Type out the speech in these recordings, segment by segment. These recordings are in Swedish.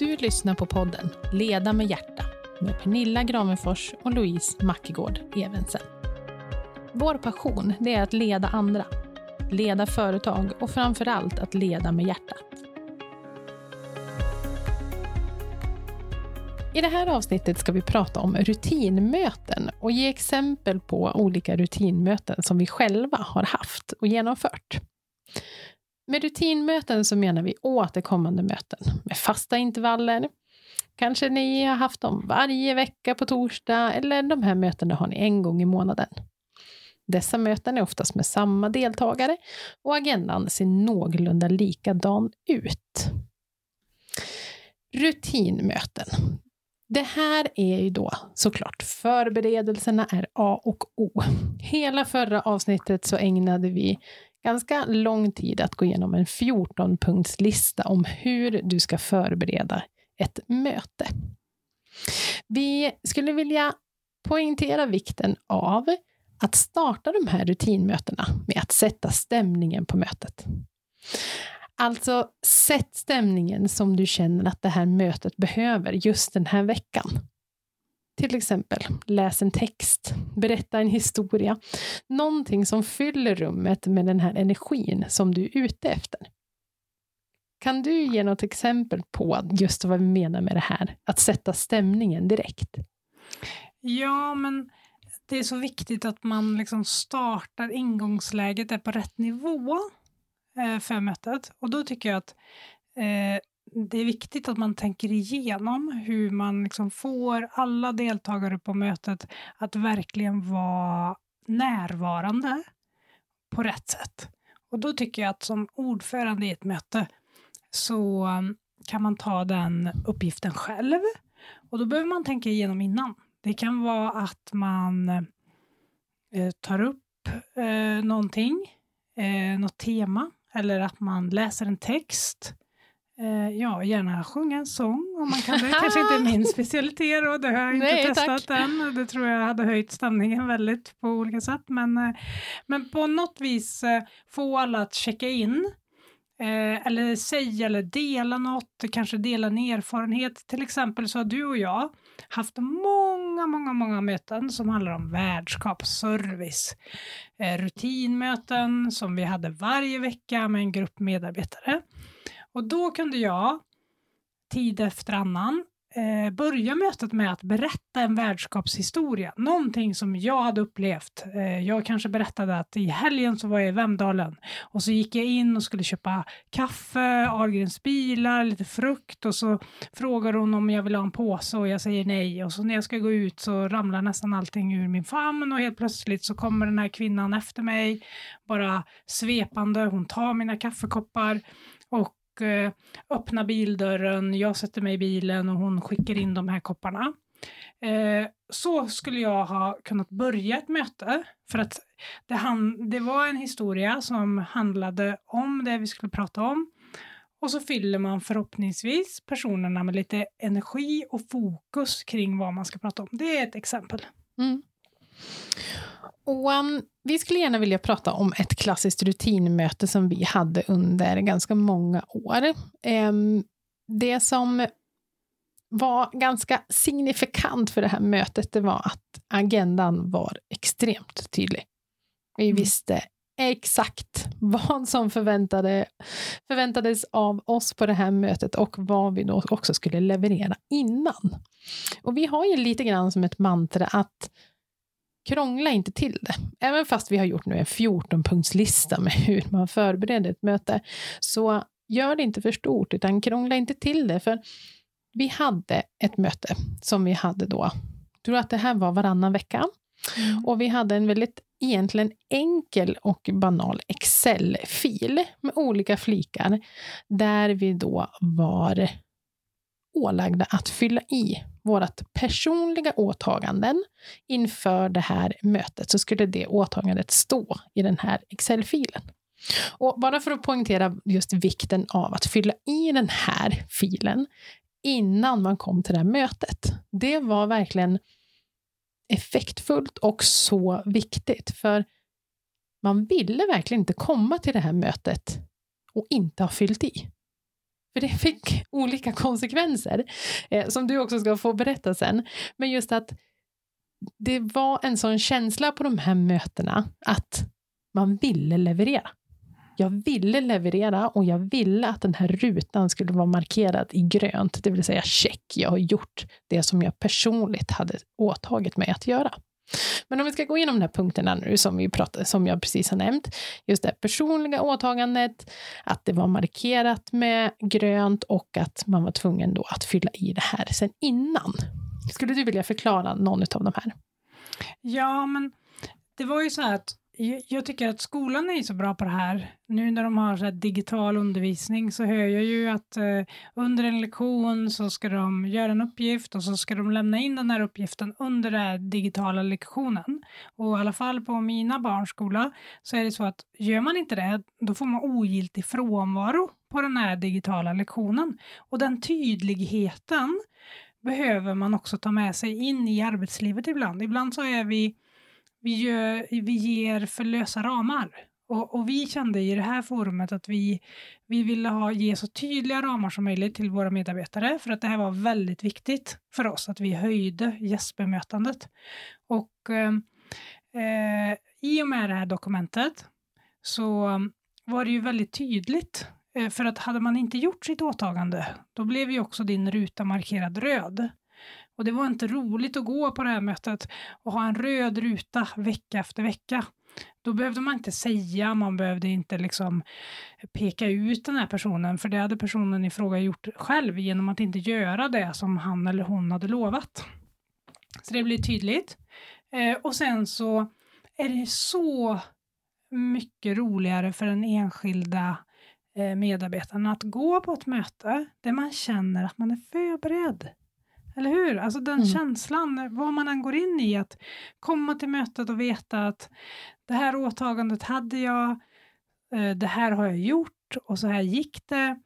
Du lyssnar på podden Leda med hjärta med Pernilla Gravenfors och Louise Mackegård Evensen. Vår passion det är att leda andra, leda företag och framför allt att leda med hjärtat. I det här avsnittet ska vi prata om rutinmöten och ge exempel på olika rutinmöten som vi själva har haft och genomfört. Med rutinmöten så menar vi återkommande möten med fasta intervaller. Kanske ni har haft dem varje vecka på torsdag eller de här mötena har ni en gång i månaden. Dessa möten är oftast med samma deltagare och agendan ser någorlunda likadan ut. Rutinmöten. Det här är ju då såklart förberedelserna är A och O. Hela förra avsnittet så ägnade vi ganska lång tid att gå igenom en 14-punktslista om hur du ska förbereda ett möte. Vi skulle vilja poängtera vikten av att starta de här rutinmötena med att sätta stämningen på mötet. Alltså, sätt stämningen som du känner att det här mötet behöver just den här veckan. Till exempel, läs en text, berätta en historia. Någonting som fyller rummet med den här energin som du är ute efter. Kan du ge något exempel på just vad vi menar med det här, att sätta stämningen direkt? Ja, men det är så viktigt att man liksom startar ingångsläget är på rätt nivå eh, för mötet. Och då tycker jag att eh, det är viktigt att man tänker igenom hur man liksom får alla deltagare på mötet att verkligen vara närvarande på rätt sätt. Och då tycker jag att som ordförande i ett möte så um, kan man ta den uppgiften själv. Och då behöver man tänka igenom innan. Det kan vara att man eh, tar upp eh, någonting, eh, något tema, eller att man läser en text ja, gärna sjunga en sång om man kan det. kanske inte är min specialitet då, det har jag inte Nej, testat tack. än. Det tror jag hade höjt stämningen väldigt på olika sätt. Men, eh, men på något vis eh, få alla att checka in eller säga eller dela något, kanske dela en erfarenhet. Till exempel så har du och jag haft många, många, många möten som handlar om värdskap, service, rutinmöten som vi hade varje vecka med en grupp medarbetare. Och då kunde jag tid efter annan eh, börja mötet med att berätta en värdskapshistoria, någonting som jag hade upplevt. Eh, jag kanske berättade att i helgen så var jag i Vemdalen. Och så gick jag in och skulle köpa kaffe, Ahlgrens bilar, lite frukt. Och så frågar hon om jag vill ha en påse och jag säger nej. Och så när jag ska gå ut så ramlar nästan allting ur min famn. Och helt plötsligt så kommer den här kvinnan efter mig bara svepande. Hon tar mina kaffekoppar. Och eh, öppnar bildörren, jag sätter mig i bilen och hon skickar in de här kopparna. Eh, så skulle jag ha kunnat börja ett möte för att det, han, det var en historia som handlade om det vi skulle prata om. Och så fyller man förhoppningsvis personerna med lite energi och fokus kring vad man ska prata om. Det är ett exempel. Mm. Um, vi skulle gärna vilja prata om ett klassiskt rutinmöte som vi hade under ganska många år. Um, det som var ganska signifikant för det här mötet det var att agendan var extremt tydlig. Vi mm. visste exakt vad som förväntade, förväntades av oss på det här mötet och vad vi då också skulle leverera innan. Och vi har ju lite grann som ett mantra att krångla inte till det. Även fast vi har gjort nu en 14-punktslista med hur man förbereder ett möte, så gör det inte för stort, utan krångla inte till det. För vi hade ett möte som vi hade då, jag tror att det här var varannan vecka, mm. och vi hade en väldigt egentligen enkel och banal Excel-fil med olika flikar, där vi då var ålagda att fylla i vårt personliga åtaganden inför det här mötet så skulle det åtagandet stå i den här Excel-filen. Och bara för att poängtera just vikten av att fylla i den här filen innan man kom till det här mötet. Det var verkligen effektfullt och så viktigt, för man ville verkligen inte komma till det här mötet och inte ha fyllt i. För det fick olika konsekvenser, eh, som du också ska få berätta sen. Men just att det var en sån känsla på de här mötena att man ville leverera. Jag ville leverera och jag ville att den här rutan skulle vara markerad i grönt, det vill säga check, jag har gjort det som jag personligt hade åtagit mig att göra. Men om vi ska gå igenom de här punkterna nu som, vi pratade, som jag precis har nämnt. Just det personliga åtagandet, att det var markerat med grönt och att man var tvungen då att fylla i det här sen innan. Skulle du vilja förklara någon av de här? Ja, men det var ju så här att jag tycker att skolan är så bra på det här. Nu när de har så digital undervisning så hör jag ju att eh, under en lektion så ska de göra en uppgift och så ska de lämna in den här uppgiften under den här digitala lektionen. Och i alla fall på mina barns skola så är det så att gör man inte det, då får man ogiltig frånvaro på den här digitala lektionen. Och den tydligheten behöver man också ta med sig in i arbetslivet ibland. Ibland så är vi vi, gör, vi ger för lösa ramar. Och, och, vi kände i det här forumet att vi, vi ville ha, ge så tydliga ramar som möjligt till våra medarbetare för att det här var väldigt viktigt för oss att vi höjde gästbemötandet. Och eh, eh i och med det här dokumentet så var det ju väldigt tydligt eh, för att hade man inte gjort sitt åtagande, då blev ju också din ruta markerad röd. Och det var inte roligt att gå på det här mötet och ha en röd ruta vecka efter vecka. Då behövde man inte säga, man behövde inte liksom peka ut den här personen, för det hade personen i fråga gjort själv genom att inte göra det som han eller hon hade lovat. Så det blir tydligt. Eh, och sen så är det så mycket roligare för den enskilda eh, medarbetaren att gå på ett möte där man känner att man är förberedd. Eller hur? Alltså den mm. känslan, vad man än går in i, att komma till mötet och veta att det här åtagandet hade jag, eh, det här har jag gjort och så här gick det.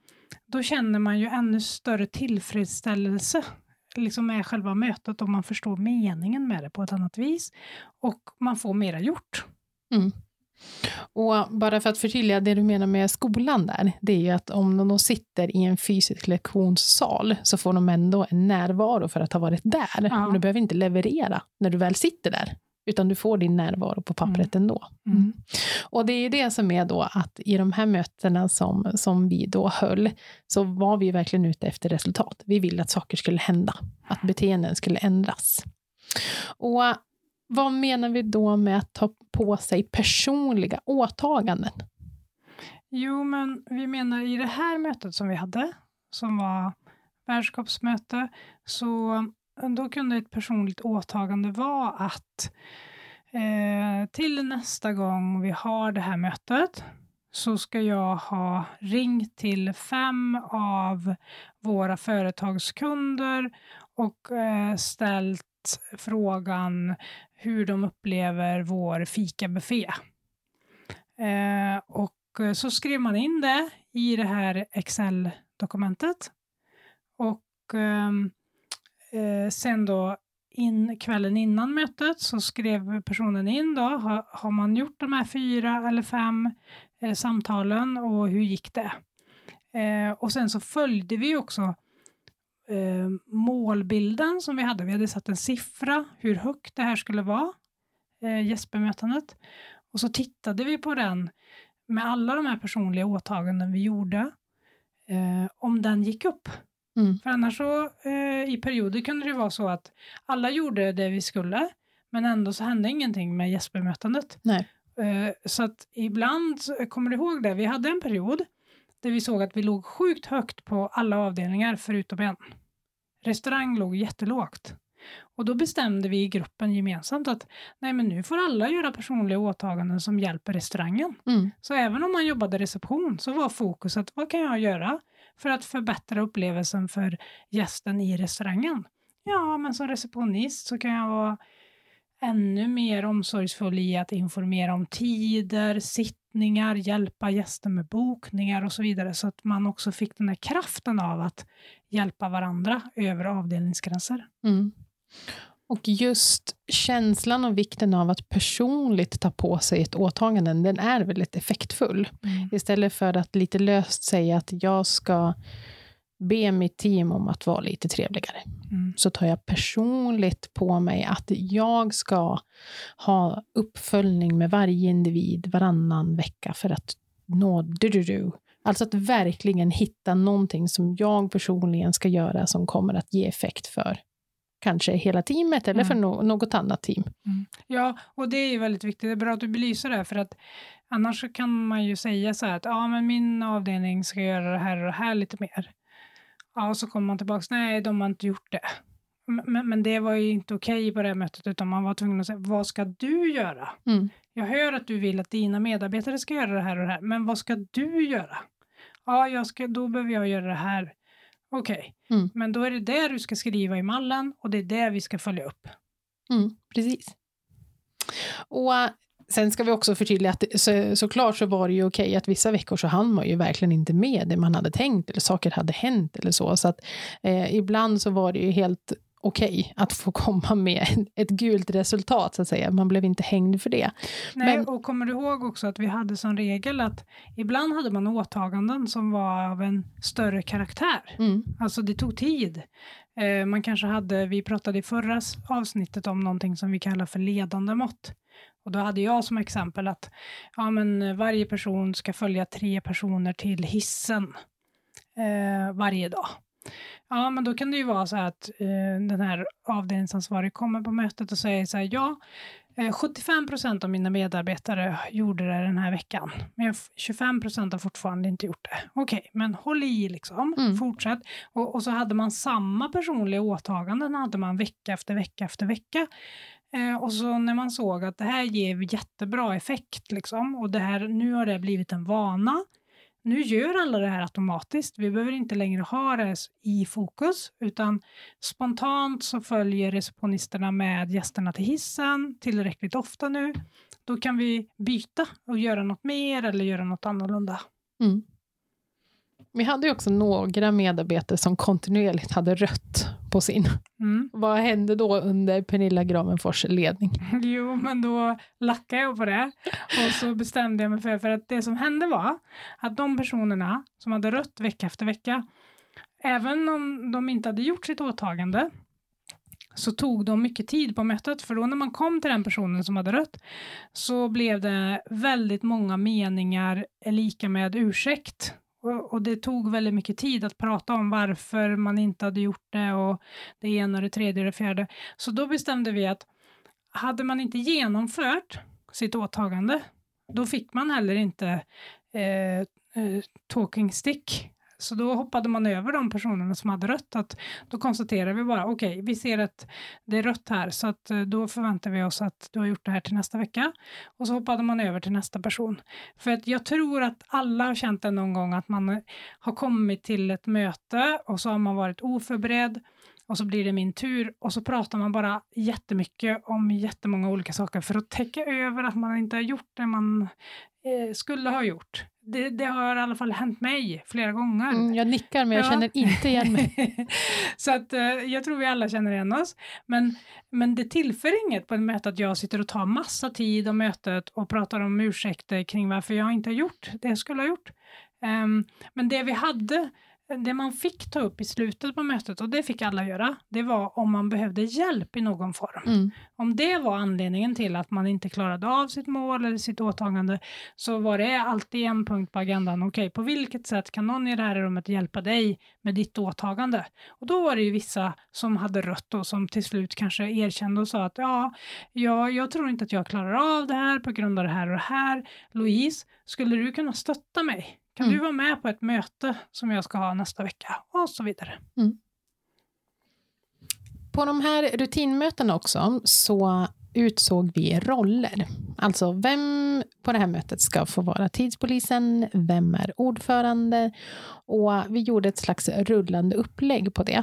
Då känner man ju ännu större tillfredsställelse liksom med själva mötet och man förstår meningen med det på ett annat vis och man får mera gjort. Mm. Och bara för att förtydliga det du menar med skolan där, det är ju att om de sitter i en fysisk lektionssal så får de ändå en närvaro för att ha varit där. Ja. Du behöver inte leverera när du väl sitter där, utan du får din närvaro på pappret mm. ändå. Mm. Och det är det som är då att i de här mötena som, som vi då höll, så var vi verkligen ute efter resultat. Vi ville att saker skulle hända, att beteenden skulle ändras. Och vad menar vi då med att ta på sig personliga åtaganden? Jo, men vi menar i det här mötet som vi hade, som var värdskapsmöte, så eh, då kunde ett personligt åtagande vara att eh, till nästa gång vi har det här mötet så ska jag ha ringt till fem av våra företagskunder och eh, ställt frågan hur de upplever vår fikabuffé. Eh, och så skrev man in det i det här Excel-dokumentet. Och ehm, eh, sen då in, kvällen innan mötet så skrev personen in då, har, har man gjort de här fyra eller fem eh, samtalen och hur gick det? Eh, och sen så följde vi också eh, målbilden som vi hade. Vi hade satt en siffra hur högt det här skulle vara, eh, gästbemötandet. Och så tittade vi på den med alla de här personliga åtaganden vi gjorde, eh, om den gick upp. Mm. För annars så eh, i perioder kunde det vara så att alla gjorde det vi skulle, men ändå så hände ingenting med gästbemötandet. Nej. Eh, så att ibland, kommer du ihåg det, vi hade en period där vi såg att vi låg sjukt högt på alla avdelningar förutom en. Restaurang låg jättelågt. Och då bestämde vi i gruppen gemensamt att nej men nu får alla göra personliga åtaganden som hjälper restaurangen. Mm. Så även om man jobbade reception så var fokuset vad kan jag göra för att förbättra upplevelsen för gästen i restaurangen? Ja, men som receptionist så kan jag vara ännu mer omsorgsfull i att informera om tider, sittningar, hjälpa gäster med bokningar och så vidare så att man också fick den här kraften av att hjälpa varandra över avdelningsgränser. Mm. Och just känslan och vikten av att personligt ta på sig ett åtagande, den är väldigt effektfull. Mm. Istället för att lite löst säga att jag ska be mitt team om att vara lite trevligare, Mm. så tar jag personligt på mig att jag ska ha uppföljning med varje individ varannan vecka för att nå du-du-du. Alltså att verkligen hitta någonting som jag personligen ska göra som kommer att ge effekt för kanske hela teamet eller för Mm. no- något annat team. Ja, och det är ju väldigt viktigt. Det är bra att du belyser det, för att annars kan man ju säga så här att ja, men min avdelning ska göra det här och det här lite mer. Ja, och så kommer man tillbaka, nej, de har inte gjort det. Men, men, det var ju inte okej på det mötet, utan man var tvungen att säga, vad ska du göra? Mm. Jag hör att du vill att dina medarbetare ska göra det här och det här, men vad ska du göra? Ja, jag ska, då behöver jag göra det här. Okej, Mm. men då är det det du ska skriva i mallen och det är det vi ska följa upp. Mm, precis. Och sen ska vi också förtydliga att så, såklart så var det ju okej att vissa veckor så hann man ju verkligen inte med det man hade tänkt eller saker hade hänt eller så. Så att eh, ibland så var det ju helt okej att få komma med ett gult resultat så att säga. Man blev inte hängd för det. Nej, Men- och kommer du ihåg också att vi hade som regel att ibland hade man åtaganden som var av en större karaktär. Mm. Alltså det tog tid. Eh, man kanske hade, vi pratade i förra avsnittet om någonting som vi kallar för ledande mått. Och då hade jag som exempel att ja, men eh, varje person ska följa tre personer till hissen eh, varje dag. Ja, men då kan det ju vara så här att eh, den här avdelningsansvarig kommer på mötet och säger så här, ja, eh, 75 procent av mina medarbetare gjorde det den här veckan, men jag- 25 procent har fortfarande inte gjort det. Okej, men håll i liksom, Mm. fortsätt. Och, och så hade man samma personliga åtaganden, hade man vecka efter vecka efter vecka. Eh, och så när man såg att det här ger jättebra effekt, liksom, och det här, nu har det blivit en vana, nu gör alla det här automatiskt. Vi behöver inte längre ha det i fokus, utan spontant så följer receptionisterna med gästerna till hissen tillräckligt ofta nu. Då kan vi byta och göra något mer eller göra något annorlunda. Mm. Vi hade ju också några medarbetare som kontinuerligt hade rött på sin. Mm. Vad hände då under Pernilla Gravenfors ledning? Jo, men då lackade jag på det och så bestämde jag mig för, för att det som hände var att de personerna som hade rött vecka efter vecka, även om de inte hade gjort sitt åtagande, så tog de mycket tid på mötet, för då när man kom till den personen som hade rött så blev det väldigt många meningar lika med ursäkt. Och, det tog väldigt mycket tid att prata om varför man inte hade gjort det och det ena, det tredje och det fjärde. Så då bestämde vi att hade man inte genomfört sitt åtagande, då fick man heller inte eh, eh talking stick. Så då hoppade man över de personerna som hade rött. Att då konstaterar vi bara, okej, vi ser att det är rött här, så att eh, då förväntar vi oss att du har gjort det här till nästa vecka. Och så hoppade man över till nästa person. För att jag tror att alla har känt det någon gång att man eh, har kommit till ett möte och så har man varit oförberedd och så blir det min tur och så pratar man bara jättemycket om jättemånga olika saker för att täcka över att man inte har gjort det man eh, skulle ha gjort. Det, det har i alla fall hänt mig flera gånger. Mm, jag nickar men jag Ja. känner inte igen mig. så att eh, jag tror vi alla känner igen oss. Men, men det tillför inget på ett möte att jag sitter och tar massa tid om mötet och pratar om ursäkter kring varför jag inte har gjort det jag skulle ha gjort. Ehm, men det vi hade, det man fick ta upp i slutet på mötet, och det fick alla göra, det var om man behövde hjälp i någon form. Mm. Om det var anledningen till att man inte klarade av sitt mål eller sitt åtagande så var det alltid en punkt på agendan. Okej, på vilket sätt kan någon i det här rummet hjälpa dig med ditt åtagande? Och då var det ju vissa som hade rött och som till slut kanske erkände och sa att ja, jag, jag tror inte att jag klarar av det här på grund av det här och det här. Louise, skulle du kunna stötta mig? Kan Mm. du vara med på ett möte som jag ska ha nästa vecka? Och så vidare. På de här rutinmötena också så utsåg vi roller. Alltså vem på det här mötet ska få vara tidspolisen, vem är ordförande och vi gjorde ett slags rullande upplägg på det.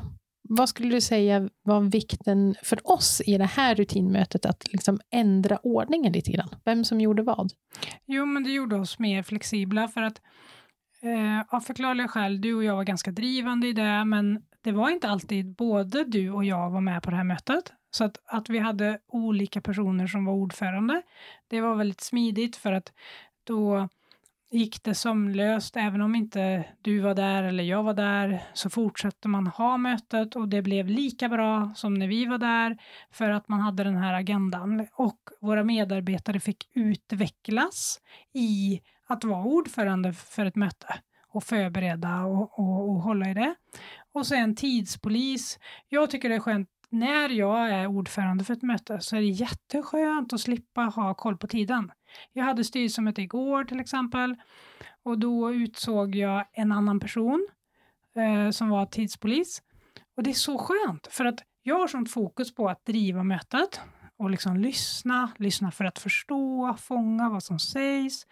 Vad skulle du säga var vikten för oss i det här rutinmötet att liksom ändra ordningen lite grann? Vem som gjorde vad? Jo, men det gjorde oss mer flexibla för att eh, av förklarliga skäl, du och jag var ganska drivande i det, men det var inte alltid både du och jag var med på det här mötet. Så att, att vi hade olika personer som var ordförande, det var väldigt smidigt för att då gick det sömlöst, även om inte du var där eller jag var där, så fortsatte man ha mötet och det blev lika bra som när vi var där, för att man hade den här agendan. Och våra medarbetare fick utvecklas i att vara ordförande för ett möte och förbereda och, och, och hålla i det. Och sen tidspolis. Jag tycker det är skönt när jag är ordförande för ett möte så är det jätteskönt att slippa ha koll på tiden. Jag hade styrelsemöte igår till exempel och då utsåg jag en annan person eh, som var tidspolis. Och det är så skönt för att jag har sånt fokus på att driva mötet och liksom lyssna, lyssna för att förstå, fånga vad som sägs.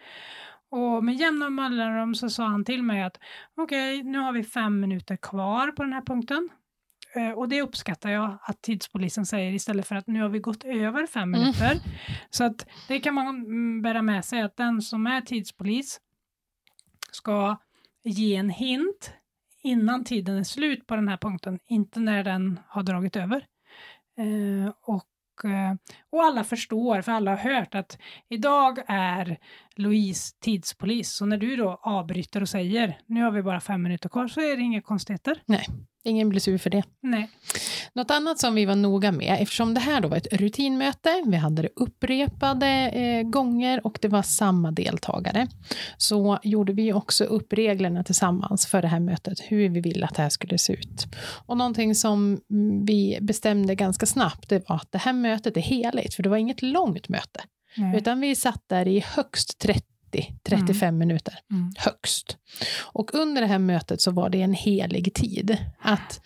Och med jämna mellanrum så sa han till mig att okej, okay, nu har vi fem minuter kvar på den här punkten. Eh, och det uppskattar jag att tidspolisen säger istället för att nu har vi gått över fem mm. minuter. Mm. Så att det kan man mm, bära med sig att den som är tidspolis ska ge en hint innan tiden är slut på den här punkten, inte när den har dragit över. Eh, och, eh, och alla förstår, för alla har hört att idag är Louise tidspolis, så när du då avbryter och säger nu har vi bara fem minuter kvar så är det inga konstigheter. Nej. Ingen blir sur för det. Nej. Något annat som vi var noga med, eftersom det här då var ett rutinmöte, vi hade det upprepade eh, gånger och det var samma deltagare, så gjorde vi också upp reglerna tillsammans för det här mötet, hur vi ville att det här skulle se ut. Och någonting som vi bestämde ganska snabbt, det var att det här mötet är heligt, för det var inget långt möte, Nej. utan vi satt där i högst 30 30-35 mm. minuter mm. högst. Och under det här mötet så var det en helig tid. Att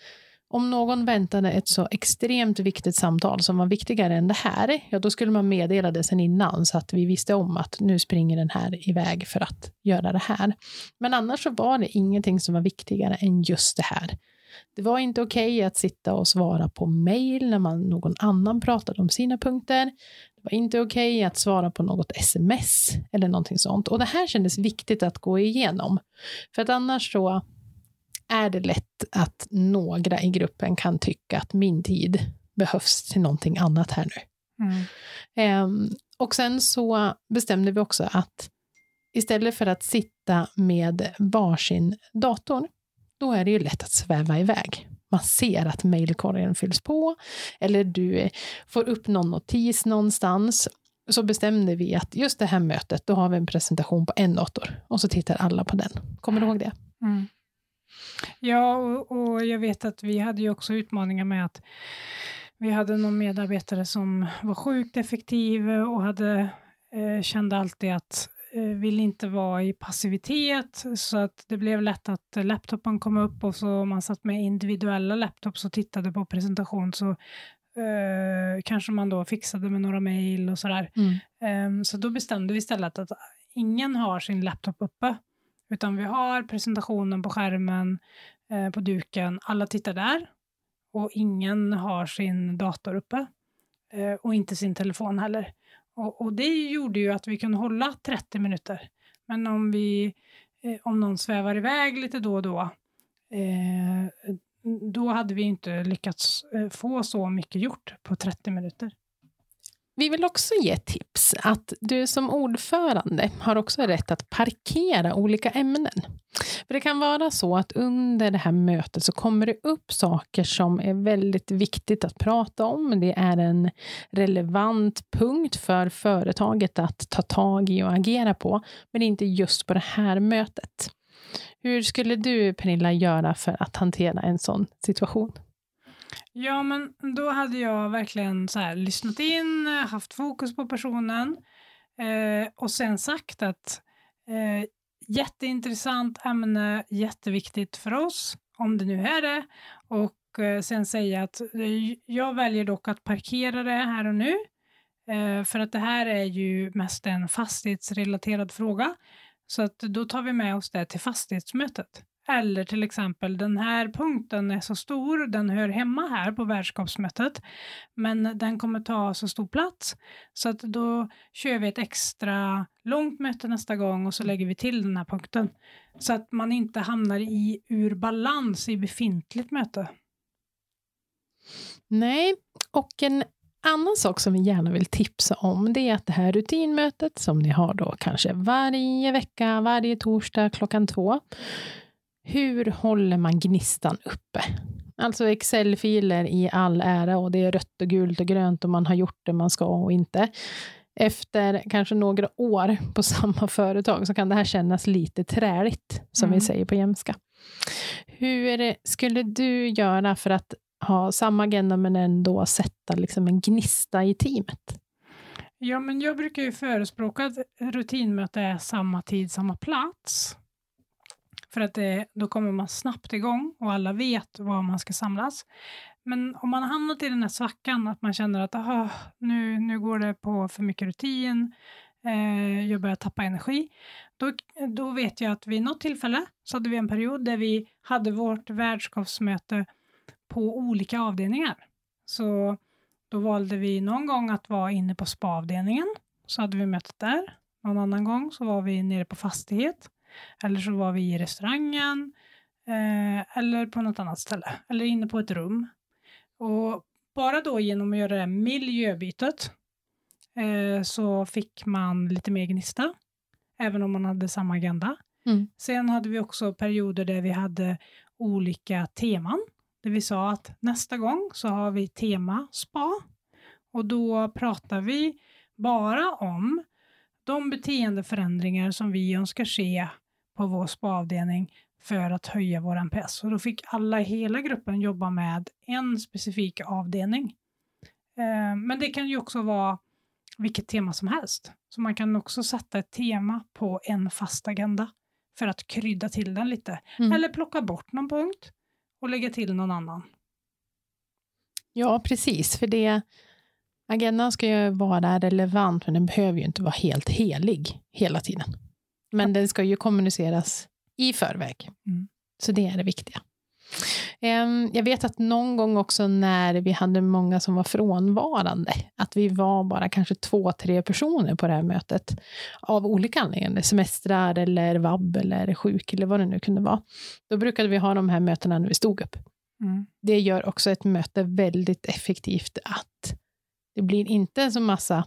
om någon väntade ett så extremt viktigt samtal som var viktigare än det här, ja då skulle man meddela det sen innan så att vi visste om att nu springer den här iväg för att göra det här. Men annars så var det ingenting som var viktigare än just det här. Det var inte okej okay att sitta och svara på mejl när man, någon annan pratade om sina punkter var inte okej okay att svara på något sms eller någonting sånt. Och det här kändes viktigt att gå igenom. För att annars så är det lätt att några i gruppen kan tycka att min tid behövs till någonting annat här nu. Mm. Um, och sen så bestämde vi också att istället för att sitta med varsin dator, då är det ju lätt att sväva iväg man ser att mejlkorgen fylls på eller du får upp någon notis någonstans så bestämde vi att just det här mötet, då har vi en presentation på en dator och så tittar alla på den. Kommer du ihåg det? Mm. Ja, och, och, jag vet att vi hade ju också utmaningar med att vi hade någon medarbetare som var sjukt effektiv och hade, eh, kände alltid att vill inte vara i passivitet så att det blev lätt att laptopen kom upp och så man satt med individuella laptops och tittade på presentation så eh, kanske man då fixade med några mejl och sådär. Mm. Eh, så då bestämde vi istället att ingen har sin laptop uppe utan vi har presentationen på skärmen eh, på duken, alla tittar där och ingen har sin dator uppe eh, och inte sin telefon heller. Och, och, det gjorde ju att vi kunde hålla 30 minuter. Men om, vi, eh, om någon svävar iväg lite då och då, eh, då hade vi inte lyckats eh, få så mycket gjort på 30 minuter. Vi vill också ge tips att du som ordförande har också rätt att parkera olika ämnen. För Det kan vara så att under det här mötet så kommer det upp saker som är väldigt viktigt att prata om. Det är en relevant punkt för företaget att ta tag i och agera på, men inte just på det här mötet. Hur skulle du, Pernilla, göra för att hantera en sån situation? Ja, men då hade jag verkligen så här, lyssnat in, haft fokus på personen eh, och sen sagt att eh, jätteintressant ämne, jätteviktigt för oss, om det nu är det, och eh, sen säga att eh, jag väljer dock att parkera det här och nu, eh, för att det här är ju mest en fastighetsrelaterad fråga, så att då tar vi med oss det till fastighetsmötet. Eller till exempel den här punkten är så stor, den hör hemma här på värdskapsmötet, men den kommer ta så stor plats så att då kör vi ett extra långt möte nästa gång och så lägger vi till den här punkten så att man inte hamnar i ur balans i befintligt möte. Nej, och en annan sak som vi gärna vill tipsa om det är att det här rutinmötet som ni har då kanske varje vecka, varje torsdag klockan två. Hur håller man gnistan uppe? Alltså Excel-filer i all ära och det är rött och gult och grönt och man har gjort det man ska och inte. Efter kanske några år på samma företag så kan det här kännas lite träligt, som mm. vi säger på jämska. Hur skulle du göra för att ha samma agenda men ändå sätta liksom en gnista i teamet? Ja, men jag brukar ju förespråka att rutinmöte är samma tid, samma plats. För att det, då kommer man snabbt igång och alla vet var man ska samlas. Men om man har hamnat i den här svackan, att man känner att aha, nu, nu går det på för mycket rutin, eh, jag börjar tappa energi, då, då vet jag att vid något tillfälle så hade vi en period där vi hade vårt värdskapsmöte på olika avdelningar. Så då valde vi någon gång att vara inne på spaavdelningen, så hade vi mötet där. Någon annan gång så var vi nere på fastighet, eller så var vi i restaurangen, eh, eller på något annat ställe, eller inne på ett rum. Och bara då genom att göra det miljöbytet eh, så fick man lite mer gnista, även om man hade samma agenda. Mm. Sen hade vi också perioder där vi hade olika teman. Där vi sa att nästa gång så har vi tema spa och då pratar vi bara om de beteendeförändringar som vi önskar se på vår spaavdelning för att höja vår NPS. Och då fick alla i hela gruppen jobba med en specifik avdelning. Eh, men det kan ju också vara vilket tema som helst. Så man kan också sätta ett tema på en fast agenda för att krydda till den lite. Mm. Eller plocka bort någon punkt och lägga till någon annan. Ja, precis. För det, agendan ska ju vara relevant, men den behöver ju inte vara helt helig hela tiden. Men den ska ju kommuniceras i förväg. Mm. Så det är det viktiga. Jag vet att någon gång också när vi hade många som var frånvarande, att vi var bara kanske två, tre personer på det här mötet av olika anledningar, semestrar eller vab eller sjuk eller vad det nu kunde vara. Då brukade vi ha de här mötena när vi stod upp. Mm. Det gör också ett möte väldigt effektivt att det blir inte så massa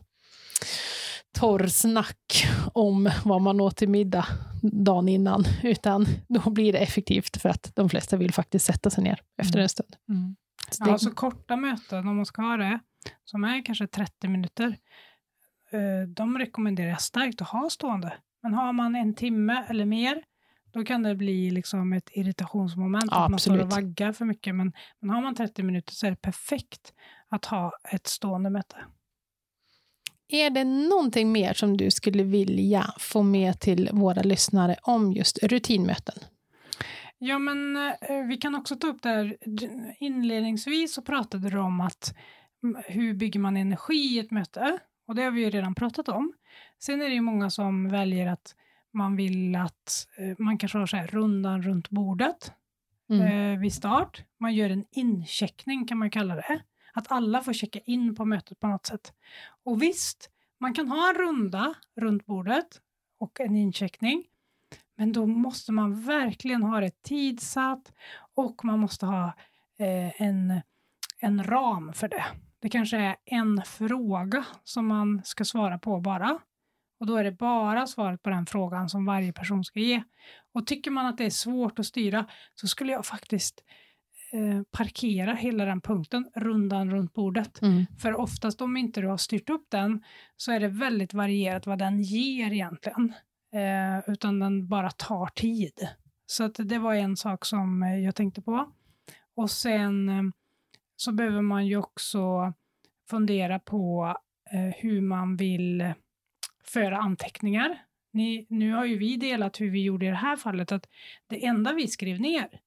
torrsnack om vad man åt till middag dagen innan, utan då blir det effektivt för att de flesta vill faktiskt sätta sig ner efter mm. en stund. Mm. Så det... Alltså korta möten, om man ska ha det, som är kanske 30 minuter, eh, de rekommenderar jag starkt att ha stående. Men har man en timme eller mer, då kan det bli liksom ett irritationsmoment, ja, att man står och vaggar för mycket. Men, men har man 30 minuter så är det perfekt att ha ett stående möte. Är det någonting mer som du skulle vilja få med till våra lyssnare om just rutinmöten? Ja, men eh, vi kan också ta upp det här. Inledningsvis så pratade du om att hur bygger man energi i ett möte? Och det har vi ju redan pratat om. Sen är det ju många som väljer att man vill att eh, man kanske har så här rundan runt bordet mm. eh, vid start. Man gör en incheckning kan man kalla det. Att alla får checka in på mötet på något sätt. Och visst, man kan ha en runda runt bordet och en incheckning. Men då måste man verkligen ha det tidsatt och man måste ha eh, en, en ram för det. Det kanske är en fråga som man ska svara på bara. Och då är det bara svaret på den frågan som varje person ska ge. Och tycker man att det är svårt att styra så skulle jag faktiskt Eh, parkera hela den punkten, rundan runt bordet. Mm. För oftast om inte du har styrt upp den så är det väldigt varierat vad den ger egentligen. Eh, utan den bara tar tid. Så att det var en sak som eh, jag tänkte på. Och sen eh, så behöver man ju också fundera på hur man vill föra anteckningar. Ni, nu har ju vi delat hur vi gjorde i det här fallet, att det enda vi skrev ner,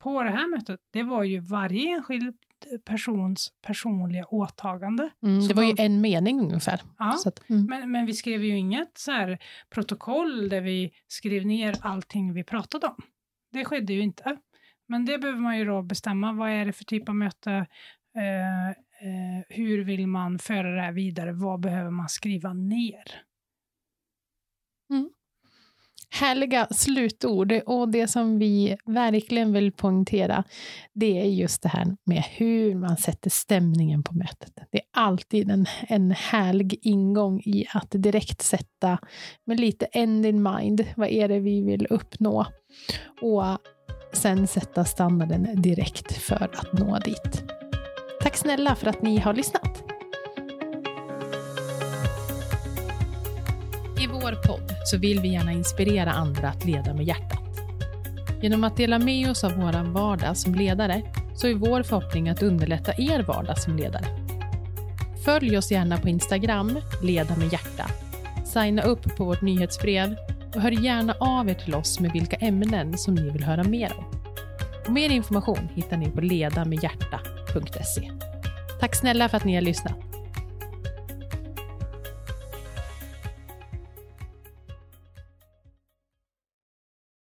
på det här mötet, det var ju varje enskild persons personliga åtagande. Mm, det var ju en mening ungefär. Ja, att, mm. men, men vi skrev ju inget så här protokoll där vi skrev ner allting vi pratade om. Det skedde ju inte. Men det behöver man ju då bestämma. Vad är det för typ av möte? Eh, eh, hur vill man föra det här vidare? Vad behöver man skriva ner? Mm härliga slutord. Och det som vi verkligen vill poängtera, det är just det här med hur man sätter stämningen på mötet. Det är alltid en, en härlig ingång i att direkt sätta med lite end in mind. Vad är det vi vill uppnå? Och sen sätta standarden direkt för att nå dit. Tack snälla för att ni har lyssnat. Podd så vill vi gärna inspirera andra att leda med hjärtat. Genom att dela med oss av vår vardag som ledare så är vår förhoppning att underlätta er vardag som ledare. Följ oss gärna på Instagram, Leda med hjärta. Signa upp på vårt nyhetsbrev och hör gärna av er till oss med vilka ämnen som ni vill höra mer om. Och mer information hittar ni på ledamedhjärta.se. Tack snälla för att ni har lyssnat.